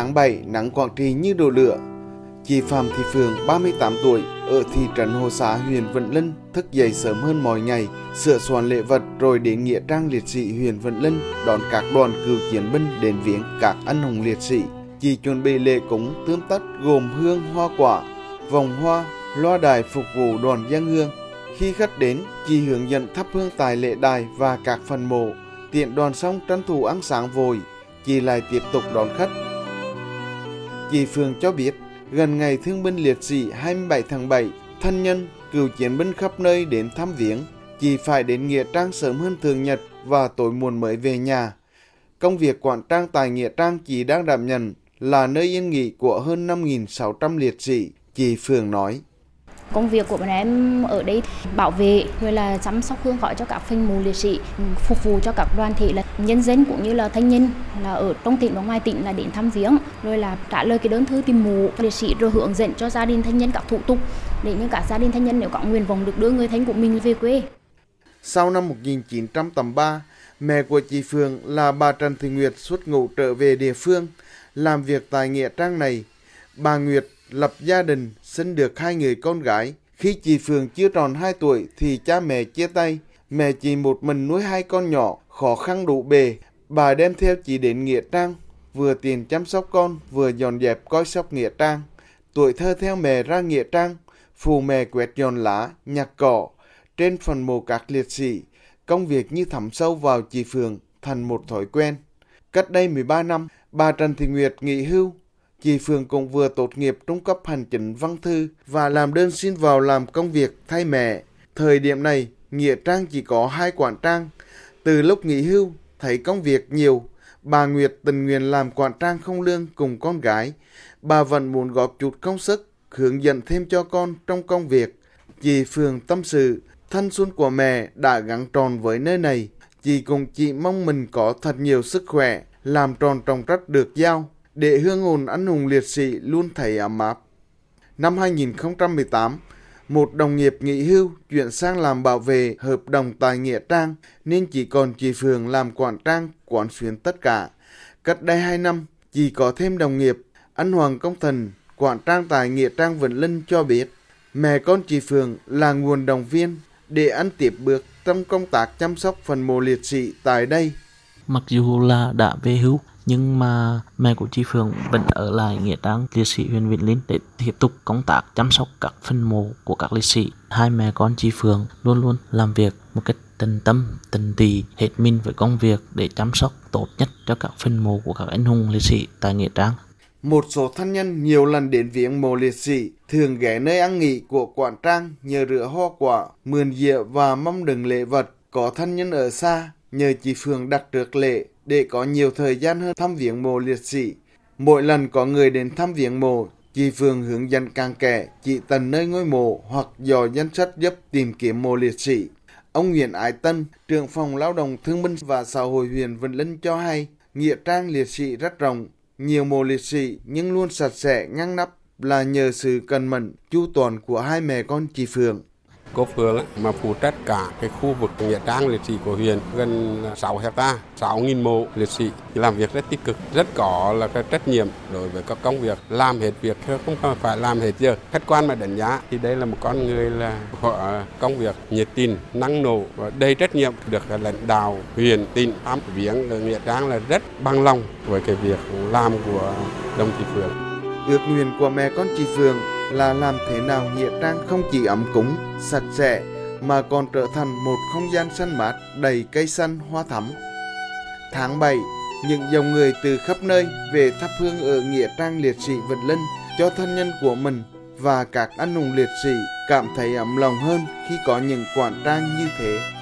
Tháng 7, nắng Quảng Trị như đổ lửa. Chị Phạm Thị Phương, 38 tuổi, ở thị trấn Hồ xá huyện Vận Linh, thức dậy sớm hơn mọi ngày, sửa soạn lễ vật rồi đến Nghĩa Trang Liệt sĩ huyện Vận Linh đón các đoàn cựu chiến binh đến viếng các anh hùng liệt sĩ. Chị chuẩn bị lễ cúng tươm tất gồm hương hoa quả, vòng hoa, loa đài phục vụ đoàn dân hương. Khi khách đến, chị hướng dẫn thắp hương tại lễ đài và các phần mộ. Tiện đoàn xong tranh thủ ăn sáng vội, chị lại tiếp tục đón khách. Chị Phương cho biết, gần ngày thương binh liệt sĩ 27 tháng 7, thân nhân, cựu chiến binh khắp nơi đến thăm viếng. Chị phải đến Nghĩa Trang sớm hơn thường nhật và tối muộn mới về nhà. Công việc quản trang tại Nghĩa Trang chị đang đảm nhận là nơi yên nghỉ của hơn 5.600 liệt sĩ, chị Phương nói. Công việc của bọn em ở đây bảo vệ rồi là chăm sóc hương khói cho các phanh mù liệt sĩ, ừ, phục vụ cho các đoàn thể là nhân dân cũng như là thanh niên là ở trong tỉnh và ngoài tỉnh là đến thăm viếng, rồi là trả lời cái đơn thư tìm mộ liệt sĩ rồi hướng dẫn cho gia đình thanh nhân các thủ tục để những cả gia đình thanh nhân nếu có nguyện vọng được đưa người thân của mình về quê. Sau năm 1983, mẹ của chị Phương là bà Trần Thị Nguyệt xuất ngũ trở về địa phương, làm việc tại nghĩa trang này. Bà Nguyệt lập gia đình, sinh được hai người con gái. Khi chị Phương chưa tròn 2 tuổi thì cha mẹ chia tay. Mẹ chị một mình nuôi hai con nhỏ, khó khăn đủ bề. Bà đem theo chị đến Nghĩa Trang, vừa tiền chăm sóc con, vừa dọn dẹp coi sóc Nghĩa Trang. Tuổi thơ theo mẹ ra Nghĩa Trang, phù mẹ quét dọn lá, nhặt cỏ. Trên phần mộ các liệt sĩ, công việc như thẩm sâu vào chị Phương thành một thói quen. Cách đây 13 năm, bà Trần Thị Nguyệt nghỉ hưu Chị Phương cũng vừa tốt nghiệp trung cấp hành chính văn thư và làm đơn xin vào làm công việc thay mẹ. Thời điểm này, Nghĩa Trang chỉ có hai quản trang. Từ lúc nghỉ hưu, thấy công việc nhiều, bà Nguyệt tình nguyện làm quản trang không lương cùng con gái. Bà vẫn muốn góp chút công sức, hướng dẫn thêm cho con trong công việc. Chị Phương tâm sự, thanh xuân của mẹ đã gắn tròn với nơi này. Chị cùng chị mong mình có thật nhiều sức khỏe, làm tròn trọng trách được giao để hương hồn anh hùng liệt sĩ luôn thấy ấm áp. Năm 2018, một đồng nghiệp nghỉ hưu chuyển sang làm bảo vệ hợp đồng tại Nghĩa Trang nên chỉ còn chị Phương làm quản trang quản xuyến tất cả. Cách đây 2 năm, chỉ có thêm đồng nghiệp, anh Hoàng Công Thần, quản trang tại Nghĩa Trang Vĩnh Linh cho biết, mẹ con chị Phương là nguồn động viên để anh tiếp bước trong công tác chăm sóc phần mộ liệt sĩ tại đây. Mặc dù là đã về hưu nhưng mà mẹ của chị Phượng vẫn ở lại nghĩa trang liệt sĩ huyện Vĩnh Linh để tiếp tục công tác chăm sóc các phần mộ của các liệt sĩ. Hai mẹ con chị Phượng luôn luôn làm việc một cách tận tâm, tận tì, hết mình với công việc để chăm sóc tốt nhất cho các phần mộ của các anh hùng liệt sĩ tại nghĩa trang. Một số thân nhân nhiều lần đến viếng mộ liệt sĩ thường ghé nơi ăn nghỉ của quản trang nhờ rửa hoa quả, mườn dịa và mong đừng lễ vật. Có thân nhân ở xa nhờ chị Phường đặt trước lễ để có nhiều thời gian hơn thăm viếng mộ liệt sĩ. Mỗi lần có người đến thăm viếng mộ, chị Phương hướng dẫn càng kẻ chị tần nơi ngôi mộ hoặc dò danh sách giúp tìm kiếm mộ liệt sĩ. Ông Nguyễn Ái Tân, trưởng phòng lao động thương binh và xã hội huyện Vân Linh cho hay, nghĩa trang liệt sĩ rất rộng, nhiều mộ liệt sĩ nhưng luôn sạch sẽ ngăn nắp là nhờ sự cần mẫn, chu toàn của hai mẹ con chị Phương. Cô Phương mà phụ trách cả cái khu vực nghĩa trang liệt sĩ của huyện gần à, 6 hecta, 6.000 mộ liệt sĩ làm việc rất tích cực, rất có là cái trách nhiệm đối với các công việc làm hết việc không phải làm hết giờ. Khách quan mà đánh giá thì đây là một con người là họ à, công việc nhiệt tình, năng nổ và đầy trách nhiệm được lãnh đạo huyện tỉnh ám viếng nghĩa trang là rất bằng lòng với cái việc làm của đồng chí Phương. Ước nguyện của mẹ con chị Phương là làm thế nào nghĩa trang không chỉ ấm cúng, sạch sẽ mà còn trở thành một không gian xanh mát đầy cây xanh hoa thắm. Tháng 7, những dòng người từ khắp nơi về thắp hương ở nghĩa trang liệt sĩ Vĩnh Linh cho thân nhân của mình và các anh hùng liệt sĩ cảm thấy ấm lòng hơn khi có những quản trang như thế.